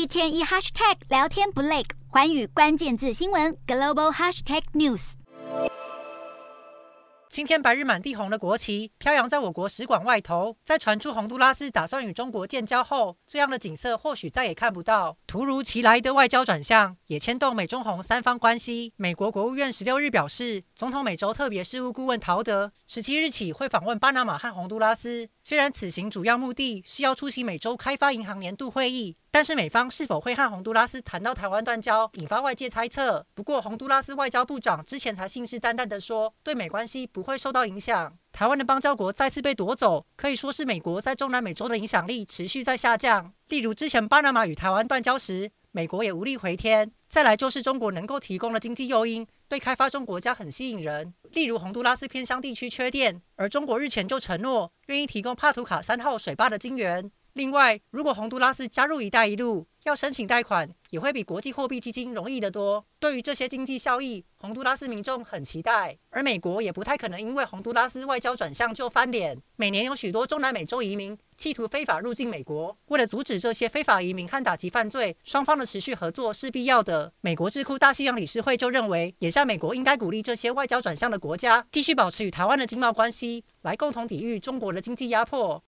一天一 hashtag 聊天不累，寰宇关键字新闻 global hashtag news。青天白日满地红的国旗飘扬在我国使馆外头，在传出洪都拉斯打算与中国建交后，这样的景色或许再也看不到。突如其来的外交转向也牵动美中红三方关系。美国国务院十六日表示，总统美洲特别事务顾问陶德十七日起会访问巴拿马和洪都拉斯。虽然此行主要目的是要出席美洲开发银行年度会议。但是美方是否会和洪都拉斯谈到台湾断交，引发外界猜测。不过，洪都拉斯外交部长之前才信誓旦旦地说，对美关系不会受到影响。台湾的邦交国再次被夺走，可以说是美国在中南美洲的影响力持续在下降。例如，之前巴拿马与台湾断交时，美国也无力回天。再来就是中国能够提供的经济诱因，对开发中国家很吸引人。例如，洪都拉斯偏乡地区缺电，而中国日前就承诺愿意提供帕图卡三号水坝的晶圆。另外，如果洪都拉斯加入“一带一路”，要申请贷款也会比国际货币基金容易得多。对于这些经济效益，洪都拉斯民众很期待，而美国也不太可能因为洪都拉斯外交转向就翻脸。每年有许多中南美洲移民企图非法入境美国，为了阻止这些非法移民和打击犯罪，双方的持续合作是必要的。美国智库大西洋理事会就认为，眼下美国应该鼓励这些外交转向的国家继续保持与台湾的经贸关系，来共同抵御中国的经济压迫。